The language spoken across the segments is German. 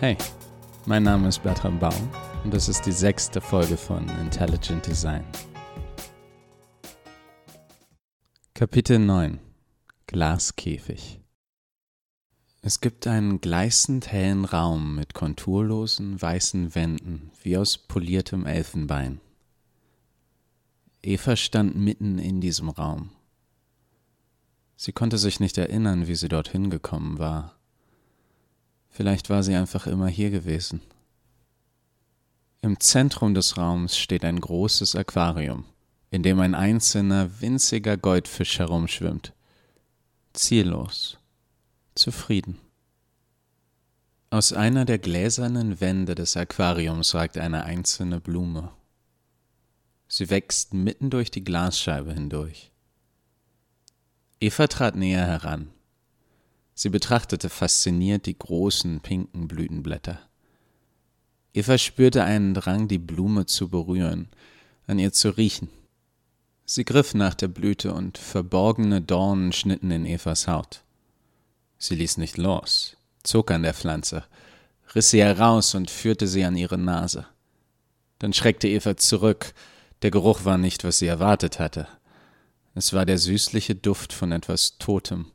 Hey, mein Name ist Bertram Baum und das ist die sechste Folge von Intelligent Design. Kapitel 9 Glaskäfig Es gibt einen gleißend hellen Raum mit konturlosen weißen Wänden wie aus poliertem Elfenbein. Eva stand mitten in diesem Raum. Sie konnte sich nicht erinnern, wie sie dorthin gekommen war. Vielleicht war sie einfach immer hier gewesen. Im Zentrum des Raums steht ein großes Aquarium, in dem ein einzelner winziger Goldfisch herumschwimmt. Ziellos, zufrieden. Aus einer der gläsernen Wände des Aquariums ragt eine einzelne Blume. Sie wächst mitten durch die Glasscheibe hindurch. Eva trat näher heran. Sie betrachtete fasziniert die großen pinken Blütenblätter. Eva spürte einen Drang, die Blume zu berühren, an ihr zu riechen. Sie griff nach der Blüte und verborgene Dornen schnitten in Evas Haut. Sie ließ nicht los, zog an der Pflanze, riss sie heraus und führte sie an ihre Nase. Dann schreckte Eva zurück, der Geruch war nicht, was sie erwartet hatte. Es war der süßliche Duft von etwas Totem,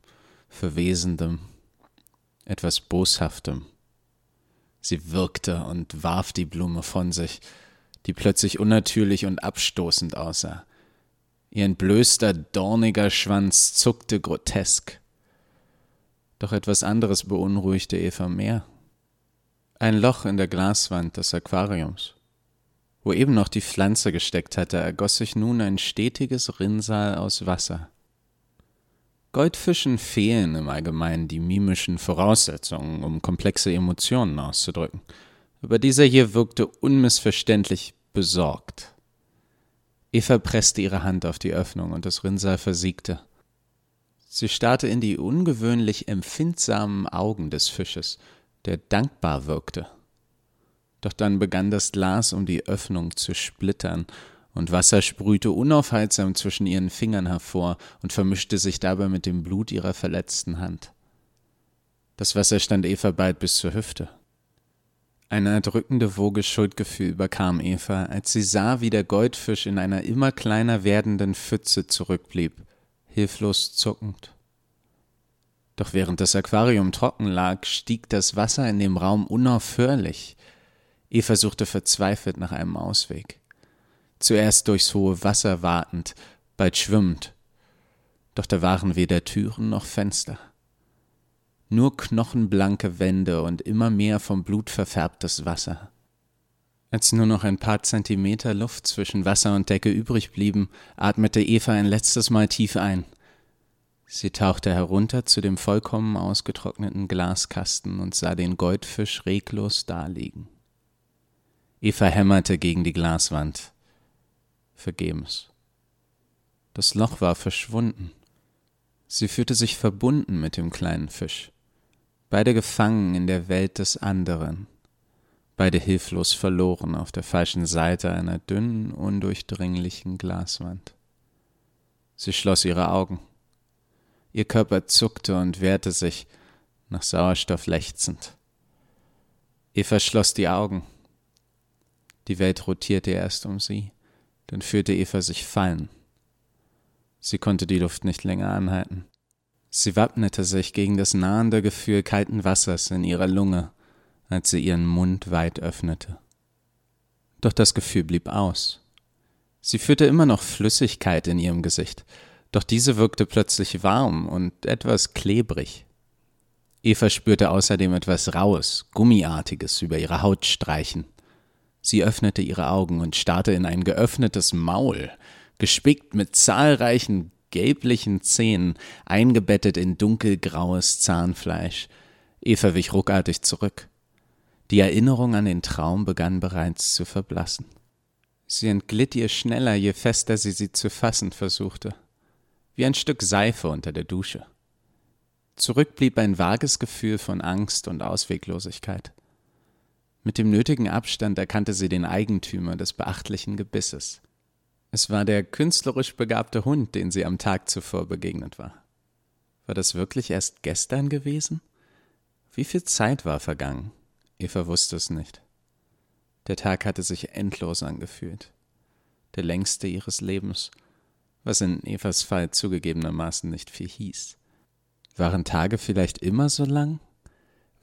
Verwesendem, etwas Boshaftem. Sie wirkte und warf die Blume von sich, die plötzlich unnatürlich und abstoßend aussah. Ihr entblößter, dorniger Schwanz zuckte grotesk. Doch etwas anderes beunruhigte Eva mehr. Ein Loch in der Glaswand des Aquariums. Wo eben noch die Pflanze gesteckt hatte, ergoss sich nun ein stetiges Rinnsal aus Wasser. Goldfischen fehlen im Allgemeinen die mimischen Voraussetzungen, um komplexe Emotionen auszudrücken. Aber dieser hier wirkte unmissverständlich besorgt. Eva presste ihre Hand auf die Öffnung und das Rinnsal versiegte. Sie starrte in die ungewöhnlich empfindsamen Augen des Fisches, der dankbar wirkte. Doch dann begann das Glas um die Öffnung zu splittern, und Wasser sprühte unaufhaltsam zwischen ihren Fingern hervor und vermischte sich dabei mit dem Blut ihrer verletzten Hand. Das Wasser stand Eva bald bis zur Hüfte. Eine erdrückende Woge Schuldgefühl überkam Eva, als sie sah, wie der Goldfisch in einer immer kleiner werdenden Pfütze zurückblieb, hilflos zuckend. Doch während das Aquarium trocken lag, stieg das Wasser in dem Raum unaufhörlich, Eva suchte verzweifelt nach einem Ausweg. Zuerst durchs hohe Wasser wartend, bald schwimmend. Doch da waren weder Türen noch Fenster. Nur knochenblanke Wände und immer mehr vom Blut verfärbtes Wasser. Als nur noch ein paar Zentimeter Luft zwischen Wasser und Decke übrig blieben, atmete Eva ein letztes Mal tief ein. Sie tauchte herunter zu dem vollkommen ausgetrockneten Glaskasten und sah den Goldfisch reglos daliegen. Eva hämmerte gegen die Glaswand. Vergebens. Das Loch war verschwunden. Sie fühlte sich verbunden mit dem kleinen Fisch. Beide gefangen in der Welt des anderen. Beide hilflos verloren auf der falschen Seite einer dünnen, undurchdringlichen Glaswand. Sie schloss ihre Augen. Ihr Körper zuckte und wehrte sich, nach Sauerstoff lechzend. Eva schloss die Augen. Die Welt rotierte erst um sie, dann fühlte Eva sich fallen. Sie konnte die Luft nicht länger anhalten. Sie wappnete sich gegen das nahende Gefühl kalten Wassers in ihrer Lunge, als sie ihren Mund weit öffnete. Doch das Gefühl blieb aus. Sie führte immer noch Flüssigkeit in ihrem Gesicht, doch diese wirkte plötzlich warm und etwas klebrig. Eva spürte außerdem etwas Raues, Gummiartiges über ihre Haut streichen. Sie öffnete ihre Augen und starrte in ein geöffnetes Maul, gespickt mit zahlreichen gelblichen Zähnen, eingebettet in dunkelgraues Zahnfleisch. Eva wich ruckartig zurück. Die Erinnerung an den Traum begann bereits zu verblassen. Sie entglitt ihr schneller, je fester sie sie zu fassen versuchte, wie ein Stück Seife unter der Dusche. Zurück blieb ein vages Gefühl von Angst und Ausweglosigkeit. Mit dem nötigen Abstand erkannte sie den Eigentümer des beachtlichen Gebisses. Es war der künstlerisch begabte Hund, den sie am Tag zuvor begegnet war. War das wirklich erst gestern gewesen? Wie viel Zeit war vergangen? Eva wusste es nicht. Der Tag hatte sich endlos angefühlt. Der längste ihres Lebens, was in Evas Fall zugegebenermaßen nicht viel hieß. Waren Tage vielleicht immer so lang?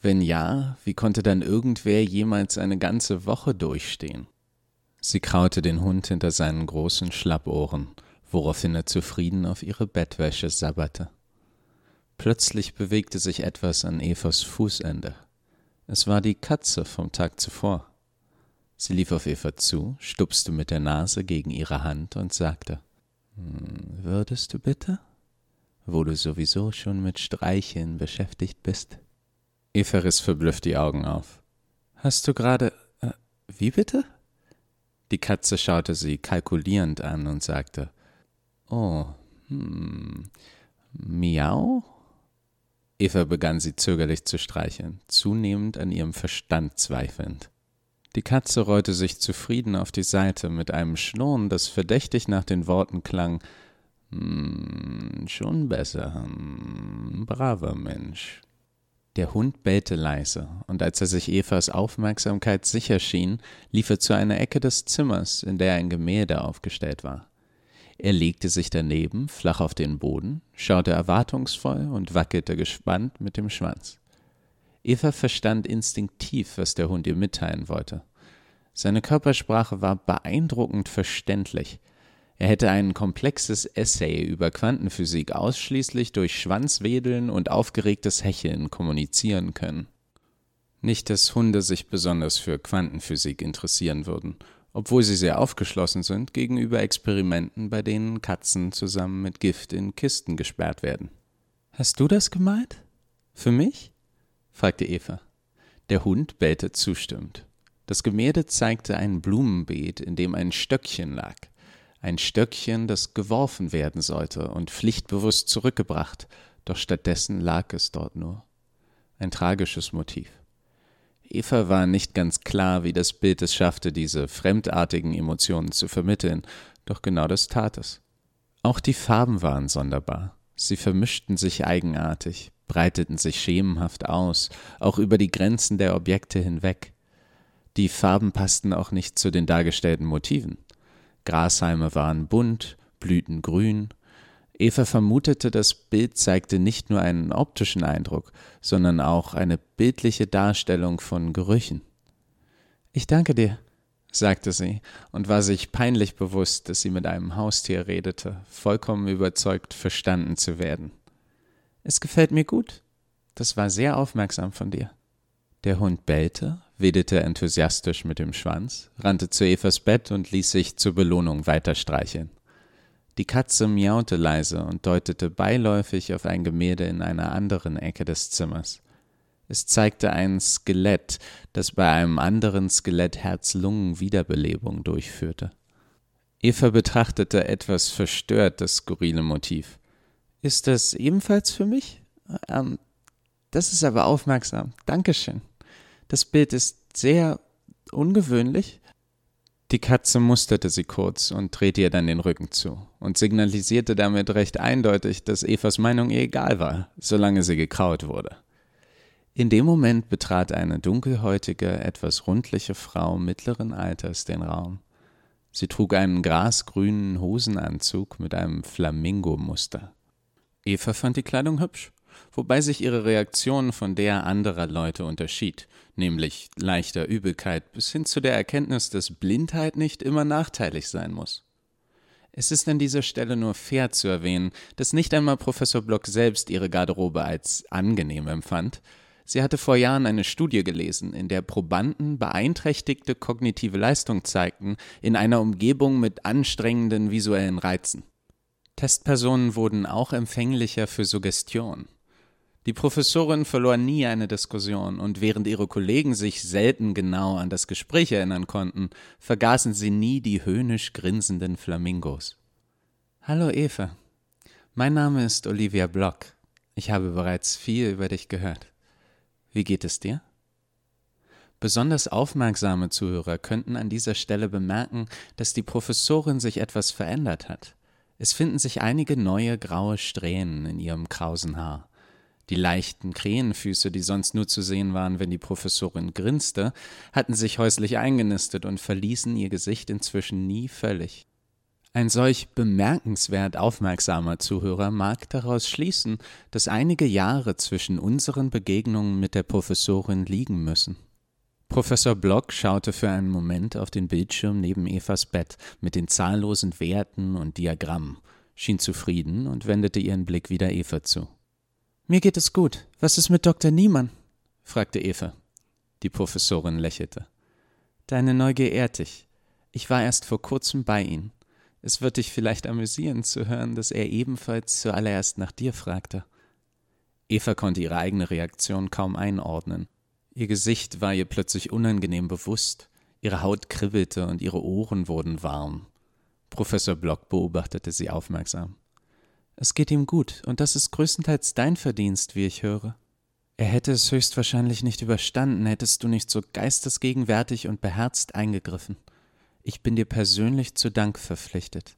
Wenn ja, wie konnte dann irgendwer jemals eine ganze Woche durchstehen? Sie kraute den Hund hinter seinen großen Schlappohren, woraufhin er zufrieden auf ihre Bettwäsche sabberte. Plötzlich bewegte sich etwas an Evas Fußende. Es war die Katze vom Tag zuvor. Sie lief auf Eva zu, stupste mit der Nase gegen ihre Hand und sagte hm, Würdest du bitte? Wo du sowieso schon mit Streicheln beschäftigt bist. Eva riss verblüfft die Augen auf. Hast du gerade. Äh, wie bitte? Die Katze schaute sie kalkulierend an und sagte Oh, hm, miau? Eva begann sie zögerlich zu streicheln, zunehmend an ihrem Verstand zweifelnd. Die Katze rollte sich zufrieden auf die Seite mit einem Schnurren, das verdächtig nach den Worten klang hm, schon besser. Hm, braver Mensch. Der Hund bellte leise, und als er sich Evas Aufmerksamkeit sicher schien, lief er zu einer Ecke des Zimmers, in der ein Gemälde aufgestellt war. Er legte sich daneben, flach auf den Boden, schaute erwartungsvoll und wackelte gespannt mit dem Schwanz. Eva verstand instinktiv, was der Hund ihr mitteilen wollte. Seine Körpersprache war beeindruckend verständlich. Er hätte ein komplexes Essay über Quantenphysik ausschließlich durch Schwanzwedeln und aufgeregtes Hecheln kommunizieren können. Nicht, dass Hunde sich besonders für Quantenphysik interessieren würden, obwohl sie sehr aufgeschlossen sind gegenüber Experimenten, bei denen Katzen zusammen mit Gift in Kisten gesperrt werden. Hast du das gemalt? Für mich? fragte Eva. Der Hund bellte zustimmend. Das Gemälde zeigte ein Blumenbeet, in dem ein Stöckchen lag. Ein Stöckchen, das geworfen werden sollte und pflichtbewusst zurückgebracht, doch stattdessen lag es dort nur. Ein tragisches Motiv. Eva war nicht ganz klar, wie das Bild es schaffte, diese fremdartigen Emotionen zu vermitteln, doch genau das tat es. Auch die Farben waren sonderbar. Sie vermischten sich eigenartig, breiteten sich schemenhaft aus, auch über die Grenzen der Objekte hinweg. Die Farben passten auch nicht zu den dargestellten Motiven. Grashalme waren bunt, Blüten grün. Eva vermutete, das Bild zeigte nicht nur einen optischen Eindruck, sondern auch eine bildliche Darstellung von Gerüchen. Ich danke dir, sagte sie und war sich peinlich bewusst, dass sie mit einem Haustier redete, vollkommen überzeugt, verstanden zu werden. Es gefällt mir gut. Das war sehr aufmerksam von dir. Der Hund bellte, wedelte enthusiastisch mit dem Schwanz, rannte zu Evas Bett und ließ sich zur Belohnung weiter streicheln. Die Katze miaute leise und deutete beiläufig auf ein Gemälde in einer anderen Ecke des Zimmers. Es zeigte ein Skelett, das bei einem anderen Skelett Herz-Lungen-Wiederbelebung durchführte. Eva betrachtete etwas verstört das skurrile Motiv. Ist das ebenfalls für mich? Ähm, das ist aber aufmerksam. Dankeschön. Das Bild ist sehr ungewöhnlich. Die Katze musterte sie kurz und drehte ihr dann den Rücken zu und signalisierte damit recht eindeutig, dass Evas Meinung ihr egal war, solange sie gekraut wurde. In dem Moment betrat eine dunkelhäutige, etwas rundliche Frau mittleren Alters den Raum. Sie trug einen grasgrünen Hosenanzug mit einem Flamingo-Muster. Eva fand die Kleidung hübsch, wobei sich ihre Reaktion von der anderer Leute unterschied, nämlich leichter Übelkeit bis hin zu der Erkenntnis, dass Blindheit nicht immer nachteilig sein muss. Es ist an dieser Stelle nur fair zu erwähnen, dass nicht einmal Professor Block selbst ihre Garderobe als angenehm empfand. Sie hatte vor Jahren eine Studie gelesen, in der Probanden beeinträchtigte kognitive Leistung zeigten in einer Umgebung mit anstrengenden visuellen Reizen. Testpersonen wurden auch empfänglicher für Suggestion. Die Professorin verlor nie eine Diskussion, und während ihre Kollegen sich selten genau an das Gespräch erinnern konnten, vergaßen sie nie die höhnisch grinsenden Flamingos. Hallo Eva, mein Name ist Olivia Block. Ich habe bereits viel über dich gehört. Wie geht es dir? Besonders aufmerksame Zuhörer könnten an dieser Stelle bemerken, dass die Professorin sich etwas verändert hat. Es finden sich einige neue graue Strähnen in ihrem krausen Haar. Die leichten Krähenfüße, die sonst nur zu sehen waren, wenn die Professorin grinste, hatten sich häuslich eingenistet und verließen ihr Gesicht inzwischen nie völlig. Ein solch bemerkenswert aufmerksamer Zuhörer mag daraus schließen, dass einige Jahre zwischen unseren Begegnungen mit der Professorin liegen müssen. Professor Block schaute für einen Moment auf den Bildschirm neben Evas Bett mit den zahllosen Werten und Diagrammen, schien zufrieden und wendete ihren Blick wieder Eva zu. Mir geht es gut. Was ist mit Dr. Niemann? fragte Eva. Die Professorin lächelte. Deine Neugier ehrt dich. Ich war erst vor kurzem bei ihm. Es wird dich vielleicht amüsieren zu hören, dass er ebenfalls zuallererst nach dir fragte. Eva konnte ihre eigene Reaktion kaum einordnen. Ihr Gesicht war ihr plötzlich unangenehm bewusst, ihre Haut kribbelte und ihre Ohren wurden warm. Professor Block beobachtete sie aufmerksam. Es geht ihm gut, und das ist größtenteils dein Verdienst, wie ich höre. Er hätte es höchstwahrscheinlich nicht überstanden, hättest du nicht so geistesgegenwärtig und beherzt eingegriffen. Ich bin dir persönlich zu Dank verpflichtet.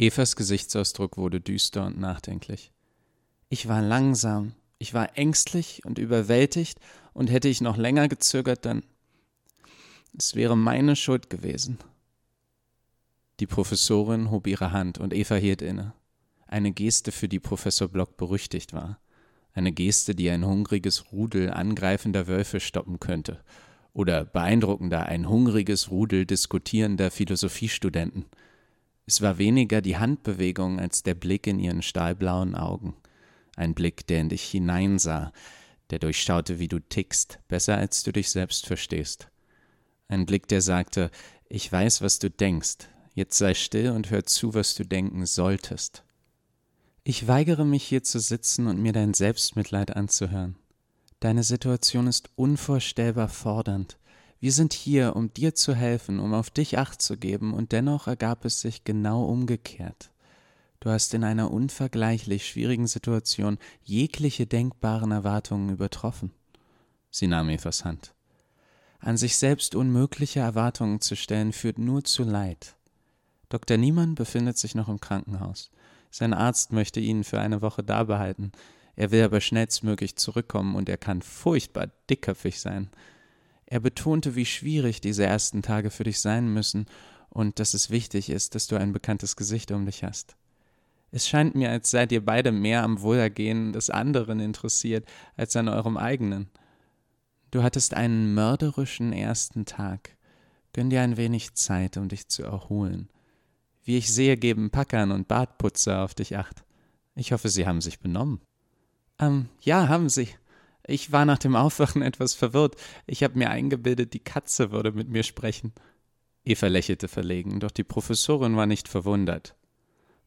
Evas Gesichtsausdruck wurde düster und nachdenklich. Ich war langsam, ich war ängstlich und überwältigt, und hätte ich noch länger gezögert, dann es wäre meine Schuld gewesen. Die Professorin hob ihre Hand und Eva hielt inne. Eine Geste, für die Professor Block berüchtigt war. Eine Geste, die ein hungriges Rudel angreifender Wölfe stoppen könnte oder beeindruckender ein hungriges Rudel diskutierender Philosophiestudenten. Es war weniger die Handbewegung als der Blick in ihren stahlblauen Augen, ein Blick, der in dich hineinsah, der durchschaute, wie du tickst, besser als du dich selbst verstehst. Ein Blick, der sagte, ich weiß, was du denkst, jetzt sei still und hör zu, was du denken solltest. Ich weigere mich hier zu sitzen und mir dein Selbstmitleid anzuhören. Deine Situation ist unvorstellbar fordernd. Wir sind hier, um dir zu helfen, um auf dich acht zu geben, und dennoch ergab es sich genau umgekehrt. Du hast in einer unvergleichlich schwierigen Situation jegliche denkbaren Erwartungen übertroffen. Sie nahm Evas Hand. An sich selbst unmögliche Erwartungen zu stellen, führt nur zu Leid. Dr. Niemann befindet sich noch im Krankenhaus. Sein Arzt möchte ihn für eine Woche da behalten. Er will aber schnellstmöglich zurückkommen und er kann furchtbar dickköpfig sein. Er betonte, wie schwierig diese ersten Tage für dich sein müssen und dass es wichtig ist, dass du ein bekanntes Gesicht um dich hast. Es scheint mir, als seid ihr beide mehr am Wohlergehen des anderen interessiert als an eurem eigenen. Du hattest einen mörderischen ersten Tag. Gönn dir ein wenig Zeit, um dich zu erholen. Wie ich sehe, geben Packern und Bartputzer auf dich acht. Ich hoffe, sie haben sich benommen. Ähm, ja, haben sie. Ich war nach dem Aufwachen etwas verwirrt. Ich habe mir eingebildet, die Katze würde mit mir sprechen. Eva lächelte verlegen, doch die Professorin war nicht verwundert.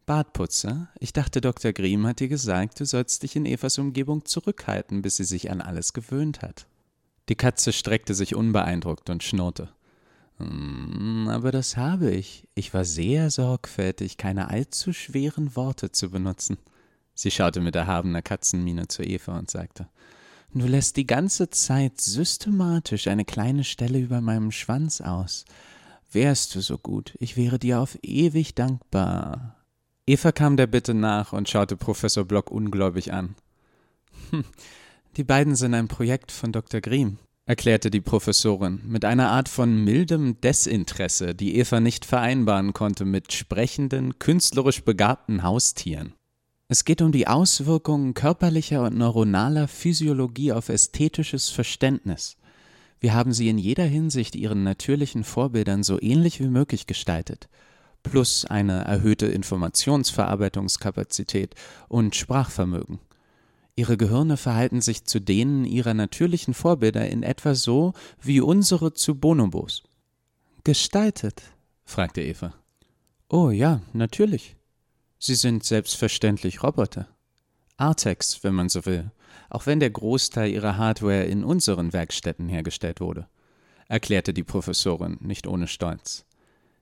Bartputzer, ich dachte, Dr. Griem hat dir gesagt, du sollst dich in Evas Umgebung zurückhalten, bis sie sich an alles gewöhnt hat. Die Katze streckte sich unbeeindruckt und schnurrte. Mm, aber das habe ich. Ich war sehr sorgfältig, keine allzu schweren Worte zu benutzen. Sie schaute mit erhabener Katzenmiene zu Eva und sagte, Du lässt die ganze Zeit systematisch eine kleine Stelle über meinem Schwanz aus. Wärst du so gut, ich wäre dir auf ewig dankbar. Eva kam der Bitte nach und schaute Professor Block ungläubig an. Hm, die beiden sind ein Projekt von Dr. Griem, erklärte die Professorin mit einer Art von mildem Desinteresse, die Eva nicht vereinbaren konnte mit sprechenden, künstlerisch begabten Haustieren. Es geht um die Auswirkungen körperlicher und neuronaler Physiologie auf ästhetisches Verständnis. Wir haben sie in jeder Hinsicht ihren natürlichen Vorbildern so ähnlich wie möglich gestaltet, plus eine erhöhte Informationsverarbeitungskapazität und Sprachvermögen. Ihre Gehirne verhalten sich zu denen ihrer natürlichen Vorbilder in etwa so wie unsere zu Bonobos. Gestaltet? fragte Eva. Oh ja, natürlich. Sie sind selbstverständlich Roboter. Artex, wenn man so will, auch wenn der Großteil ihrer Hardware in unseren Werkstätten hergestellt wurde, erklärte die Professorin nicht ohne Stolz.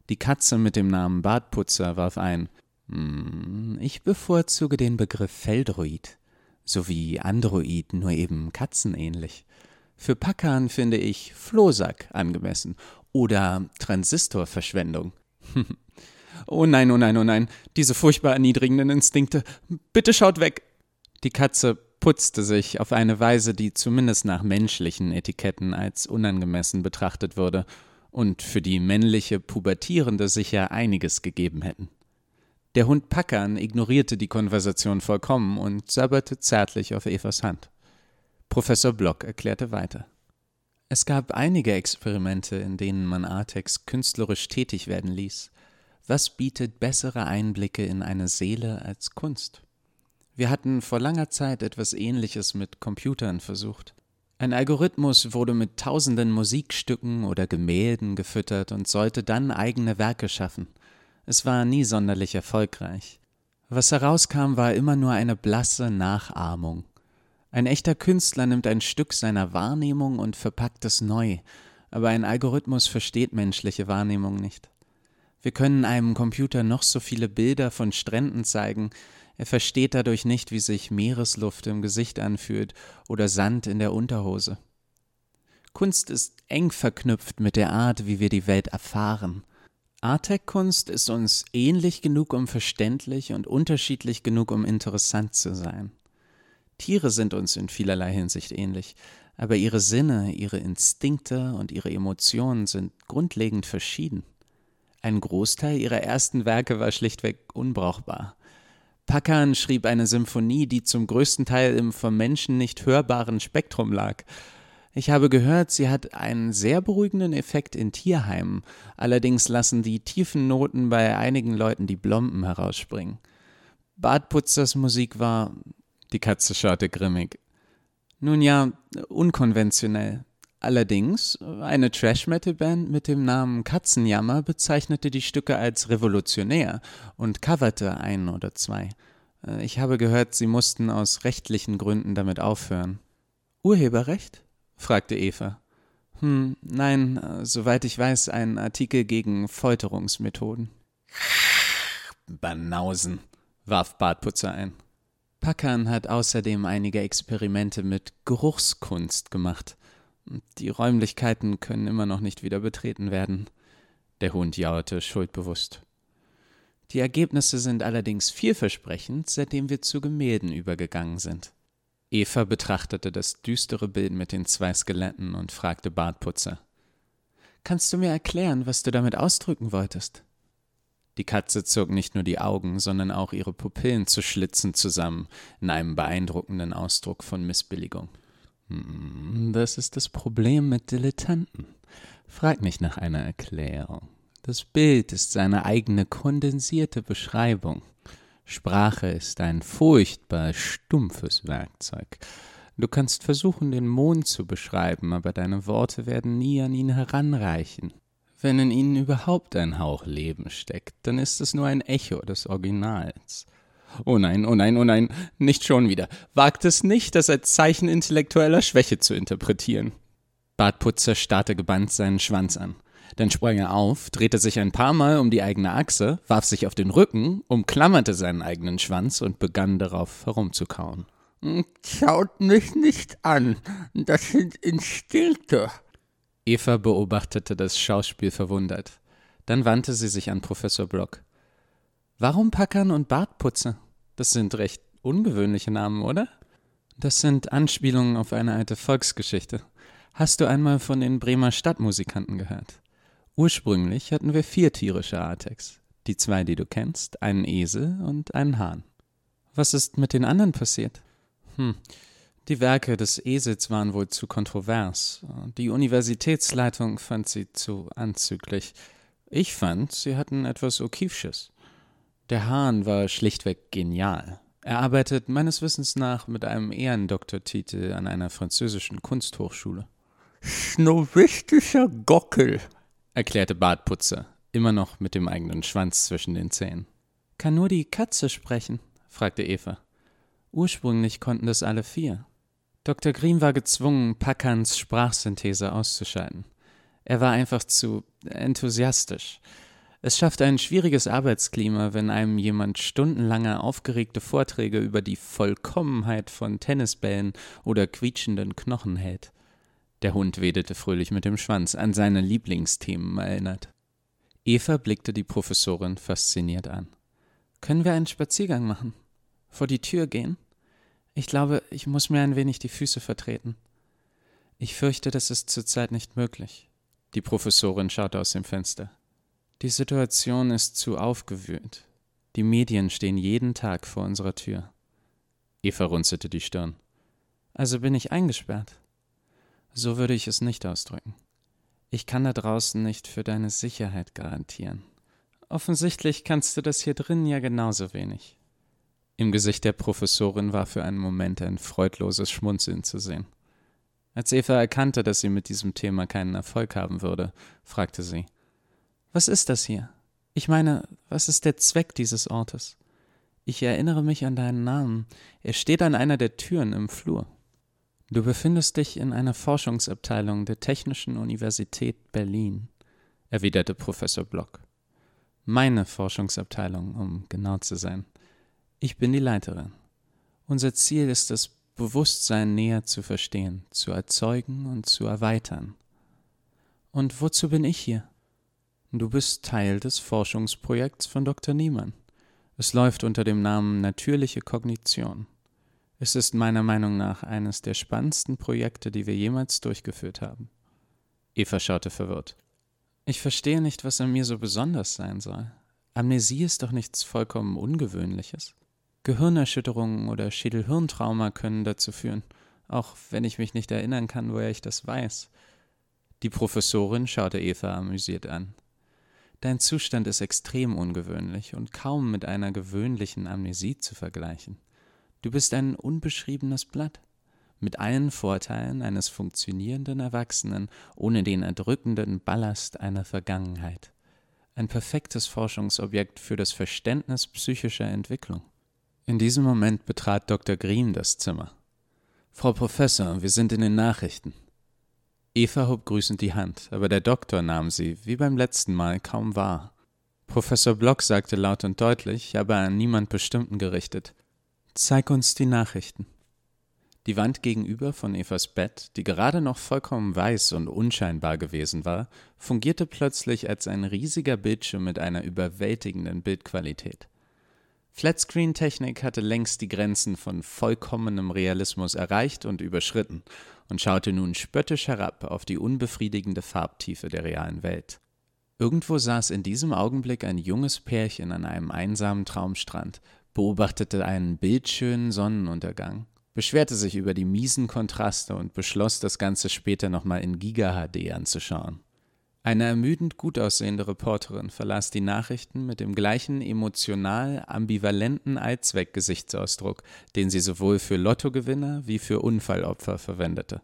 Die Katze mit dem Namen Bartputzer warf ein hm, Ich bevorzuge den Begriff Feldroid, sowie Android, nur eben katzenähnlich. Für Packern finde ich Flohsack angemessen oder Transistorverschwendung. Oh nein, oh nein, oh nein, diese furchtbar erniedrigenden Instinkte. Bitte schaut weg. Die Katze putzte sich auf eine Weise, die zumindest nach menschlichen Etiketten als unangemessen betrachtet würde und für die männliche Pubertierende sicher einiges gegeben hätten. Der Hund Packern ignorierte die Konversation vollkommen und sabberte zärtlich auf Evas Hand. Professor Block erklärte weiter. Es gab einige Experimente, in denen man Artex künstlerisch tätig werden ließ. Was bietet bessere Einblicke in eine Seele als Kunst? Wir hatten vor langer Zeit etwas Ähnliches mit Computern versucht. Ein Algorithmus wurde mit tausenden Musikstücken oder Gemälden gefüttert und sollte dann eigene Werke schaffen. Es war nie sonderlich erfolgreich. Was herauskam, war immer nur eine blasse Nachahmung. Ein echter Künstler nimmt ein Stück seiner Wahrnehmung und verpackt es neu, aber ein Algorithmus versteht menschliche Wahrnehmung nicht. Wir können einem Computer noch so viele Bilder von Stränden zeigen, er versteht dadurch nicht, wie sich Meeresluft im Gesicht anfühlt oder Sand in der Unterhose. Kunst ist eng verknüpft mit der Art, wie wir die Welt erfahren. Artec-Kunst ist uns ähnlich genug, um verständlich und unterschiedlich genug, um interessant zu sein. Tiere sind uns in vielerlei Hinsicht ähnlich, aber ihre Sinne, ihre Instinkte und ihre Emotionen sind grundlegend verschieden. Ein Großteil ihrer ersten Werke war schlichtweg unbrauchbar. Packard schrieb eine Symphonie, die zum größten Teil im vom Menschen nicht hörbaren Spektrum lag. Ich habe gehört, sie hat einen sehr beruhigenden Effekt in Tierheimen, allerdings lassen die tiefen Noten bei einigen Leuten die Blomben herausspringen. Bartputzers Musik war. Die Katze schaute grimmig. Nun ja, unkonventionell. Allerdings, eine Trash-Metal-Band mit dem Namen Katzenjammer bezeichnete die Stücke als revolutionär und coverte ein oder zwei. Äh, ich habe gehört, sie mussten aus rechtlichen Gründen damit aufhören. Urheberrecht? Fragte Eva. Hm, nein, äh, soweit ich weiß, ein Artikel gegen Folterungsmethoden. Banausen, warf Bartputzer ein. Packern hat außerdem einige Experimente mit Geruchskunst gemacht. Die Räumlichkeiten können immer noch nicht wieder betreten werden. Der Hund jaute schuldbewusst. Die Ergebnisse sind allerdings vielversprechend, seitdem wir zu Gemälden übergegangen sind. Eva betrachtete das düstere Bild mit den zwei Skeletten und fragte Bartputzer. Kannst du mir erklären, was du damit ausdrücken wolltest? Die Katze zog nicht nur die Augen, sondern auch ihre Pupillen zu Schlitzen zusammen, in einem beeindruckenden Ausdruck von Missbilligung. Hm, das ist das Problem mit Dilettanten. Frag nicht nach einer Erklärung. Das Bild ist seine eigene kondensierte Beschreibung. Sprache ist ein furchtbar stumpfes Werkzeug. Du kannst versuchen, den Mond zu beschreiben, aber deine Worte werden nie an ihn heranreichen. Wenn in ihnen überhaupt ein Hauch Leben steckt, dann ist es nur ein Echo des Originals. Oh nein, oh nein, oh nein, nicht schon wieder. Wagt es nicht, das als Zeichen intellektueller Schwäche zu interpretieren. Bartputzer starrte gebannt seinen Schwanz an. Dann sprang er auf, drehte sich ein paar Mal um die eigene Achse, warf sich auf den Rücken, umklammerte seinen eigenen Schwanz und begann darauf herumzukauen. Schaut mich nicht an, das sind Instinkte. Eva beobachtete das Schauspiel verwundert. Dann wandte sie sich an Professor Block. Warum Packern und Bartputzer? Das sind recht ungewöhnliche Namen, oder? Das sind Anspielungen auf eine alte Volksgeschichte. Hast du einmal von den Bremer Stadtmusikanten gehört? Ursprünglich hatten wir vier tierische Artex. Die zwei, die du kennst, einen Esel und einen Hahn. Was ist mit den anderen passiert? Hm. Die Werke des Esels waren wohl zu kontrovers. Die Universitätsleitung fand sie zu anzüglich. Ich fand, sie hatten etwas Okifsches. Der Hahn war schlichtweg genial. Er arbeitet meines Wissens nach mit einem Ehrendoktortitel an einer französischen Kunsthochschule. Snowistischer Gockel, erklärte Bartputzer, immer noch mit dem eigenen Schwanz zwischen den Zähnen. Kann nur die Katze sprechen? fragte Eva. Ursprünglich konnten das alle vier. Dr. Green war gezwungen, Packans Sprachsynthese auszuschalten. Er war einfach zu enthusiastisch. Es schafft ein schwieriges Arbeitsklima, wenn einem jemand stundenlange aufgeregte Vorträge über die Vollkommenheit von Tennisbällen oder quietschenden Knochen hält. Der Hund wedelte fröhlich mit dem Schwanz, an seine Lieblingsthemen erinnert. Eva blickte die Professorin fasziniert an. Können wir einen Spaziergang machen? Vor die Tür gehen? Ich glaube, ich muss mir ein wenig die Füße vertreten. Ich fürchte, das ist zurzeit nicht möglich. Die Professorin schaute aus dem Fenster. Die Situation ist zu aufgewühlt. Die Medien stehen jeden Tag vor unserer Tür. Eva runzelte die Stirn. Also bin ich eingesperrt. So würde ich es nicht ausdrücken. Ich kann da draußen nicht für deine Sicherheit garantieren. Offensichtlich kannst du das hier drin ja genauso wenig. Im Gesicht der Professorin war für einen Moment ein freudloses Schmunzeln zu sehen. Als Eva erkannte, dass sie mit diesem Thema keinen Erfolg haben würde, fragte sie Was ist das hier? Ich meine, was ist der Zweck dieses Ortes? Ich erinnere mich an deinen Namen. Er steht an einer der Türen im Flur. Du befindest dich in einer Forschungsabteilung der Technischen Universität Berlin, erwiderte Professor Block. Meine Forschungsabteilung, um genau zu sein. Ich bin die Leiterin. Unser Ziel ist es, Bewusstsein näher zu verstehen, zu erzeugen und zu erweitern. Und wozu bin ich hier? Du bist Teil des Forschungsprojekts von Dr. Niemann. Es läuft unter dem Namen Natürliche Kognition. Es ist meiner Meinung nach eines der spannendsten Projekte, die wir jemals durchgeführt haben. Eva schaute verwirrt. Ich verstehe nicht, was an mir so besonders sein soll. Amnesie ist doch nichts vollkommen Ungewöhnliches. Gehirnerschütterungen oder Schädelhirntrauma können dazu führen, auch wenn ich mich nicht erinnern kann, woher ich das weiß. Die Professorin schaute Eva amüsiert an. Dein Zustand ist extrem ungewöhnlich und kaum mit einer gewöhnlichen Amnesie zu vergleichen. Du bist ein unbeschriebenes Blatt mit allen Vorteilen eines funktionierenden Erwachsenen ohne den erdrückenden Ballast einer Vergangenheit. Ein perfektes Forschungsobjekt für das Verständnis psychischer Entwicklung. In diesem Moment betrat Dr. Green das Zimmer. Frau Professor, wir sind in den Nachrichten. Eva hob grüßend die Hand, aber der Doktor nahm sie, wie beim letzten Mal, kaum wahr. Professor Block sagte laut und deutlich, aber an niemand Bestimmten gerichtet: Zeig uns die Nachrichten. Die Wand gegenüber von Evas Bett, die gerade noch vollkommen weiß und unscheinbar gewesen war, fungierte plötzlich als ein riesiger Bildschirm mit einer überwältigenden Bildqualität. Flatscreen-Technik hatte längst die Grenzen von vollkommenem Realismus erreicht und überschritten und schaute nun spöttisch herab auf die unbefriedigende Farbtiefe der realen Welt. Irgendwo saß in diesem Augenblick ein junges Pärchen an einem einsamen Traumstrand, beobachtete einen bildschönen Sonnenuntergang beschwerte sich über die miesen Kontraste und beschloss, das Ganze später nochmal in Giga-HD anzuschauen. Eine ermüdend gut aussehende Reporterin verlas die Nachrichten mit dem gleichen emotional ambivalenten Allzweck-Gesichtsausdruck, den sie sowohl für Lottogewinner wie für Unfallopfer verwendete.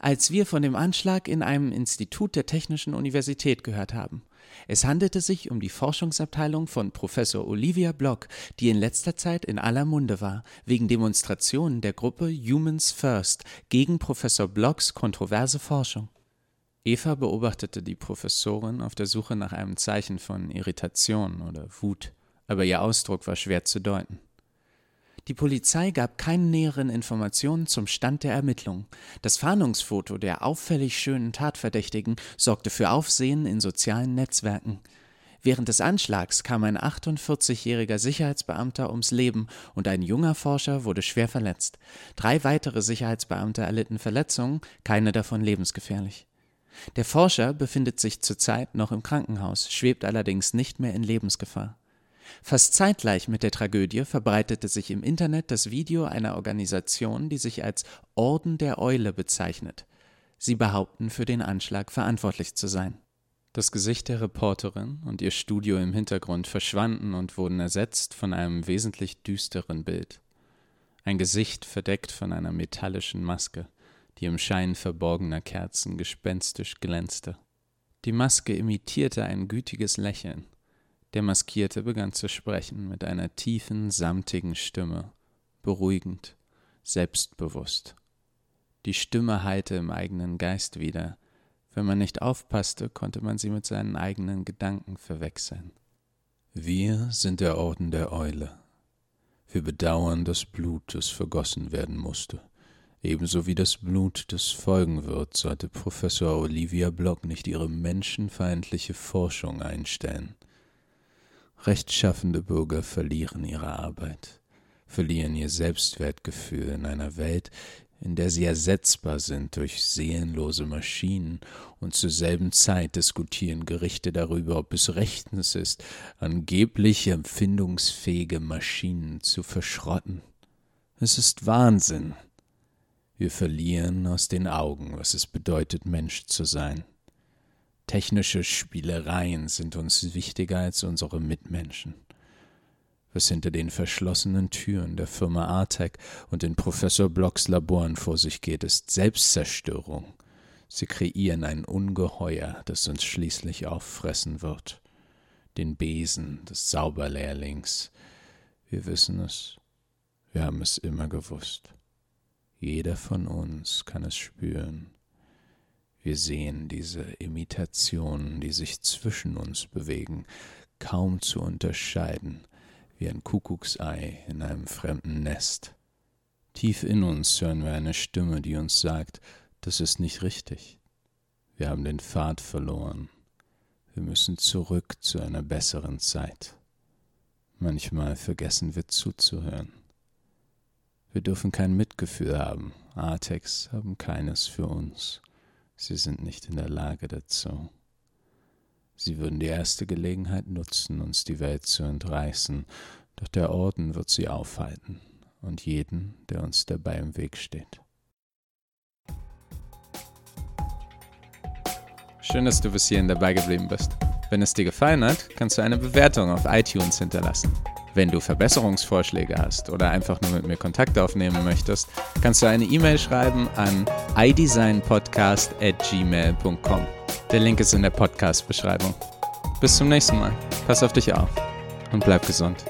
Als wir von dem Anschlag in einem Institut der Technischen Universität gehört haben, es handelte sich um die Forschungsabteilung von Professor Olivia Block, die in letzter Zeit in aller Munde war, wegen Demonstrationen der Gruppe Humans First gegen Professor Blocks kontroverse Forschung. Eva beobachtete die Professorin auf der Suche nach einem Zeichen von Irritation oder Wut, aber ihr Ausdruck war schwer zu deuten. Die Polizei gab keine näheren Informationen zum Stand der Ermittlungen. Das Fahndungsfoto der auffällig schönen Tatverdächtigen sorgte für Aufsehen in sozialen Netzwerken. Während des Anschlags kam ein 48-jähriger Sicherheitsbeamter ums Leben und ein junger Forscher wurde schwer verletzt. Drei weitere Sicherheitsbeamte erlitten Verletzungen, keine davon lebensgefährlich. Der Forscher befindet sich zurzeit noch im Krankenhaus, schwebt allerdings nicht mehr in Lebensgefahr. Fast zeitgleich mit der Tragödie verbreitete sich im Internet das Video einer Organisation, die sich als Orden der Eule bezeichnet. Sie behaupten, für den Anschlag verantwortlich zu sein. Das Gesicht der Reporterin und ihr Studio im Hintergrund verschwanden und wurden ersetzt von einem wesentlich düsteren Bild. Ein Gesicht verdeckt von einer metallischen Maske, die im Schein verborgener Kerzen gespenstisch glänzte. Die Maske imitierte ein gütiges Lächeln, der Maskierte begann zu sprechen mit einer tiefen, samtigen Stimme, beruhigend, selbstbewusst. Die Stimme hallte im eigenen Geist wieder. Wenn man nicht aufpasste, konnte man sie mit seinen eigenen Gedanken verwechseln. Wir sind der Orden der Eule. Wir bedauern das Blut, das vergossen werden musste. Ebenso wie das Blut, das folgen wird, sollte Professor Olivia Block nicht ihre menschenfeindliche Forschung einstellen. Rechtschaffende Bürger verlieren ihre Arbeit. verlieren ihr Selbstwertgefühl in einer Welt, in der sie ersetzbar sind durch seelenlose Maschinen, und zur selben Zeit diskutieren Gerichte darüber, ob es rechtens ist, angeblich empfindungsfähige Maschinen zu verschrotten. Es ist Wahnsinn. Wir verlieren aus den Augen, was es bedeutet, Mensch zu sein. Technische Spielereien sind uns wichtiger als unsere Mitmenschen was hinter den verschlossenen Türen der Firma Artec und in Professor Blocks Laboren vor sich geht, ist Selbstzerstörung. Sie kreieren ein Ungeheuer, das uns schließlich auffressen wird. Den Besen des Sauberlehrlings. Wir wissen es. Wir haben es immer gewusst. Jeder von uns kann es spüren. Wir sehen diese Imitationen, die sich zwischen uns bewegen, kaum zu unterscheiden, wie ein Kuckucksei in einem fremden Nest. Tief in uns hören wir eine Stimme, die uns sagt, das ist nicht richtig. Wir haben den Pfad verloren. Wir müssen zurück zu einer besseren Zeit. Manchmal vergessen wir zuzuhören. Wir dürfen kein Mitgefühl haben. Artex haben keines für uns. Sie sind nicht in der Lage dazu. Sie würden die erste Gelegenheit nutzen, uns die Welt zu entreißen, doch der Orden wird sie aufhalten und jeden, der uns dabei im Weg steht. Schön, dass du bis hierhin dabei geblieben bist. Wenn es dir gefallen hat, kannst du eine Bewertung auf iTunes hinterlassen. Wenn du Verbesserungsvorschläge hast oder einfach nur mit mir Kontakt aufnehmen möchtest, kannst du eine E-Mail schreiben an idesignpodcast@gmail.com. Der Link ist in der Podcast-Beschreibung. Bis zum nächsten Mal. Pass auf dich auf und bleib gesund.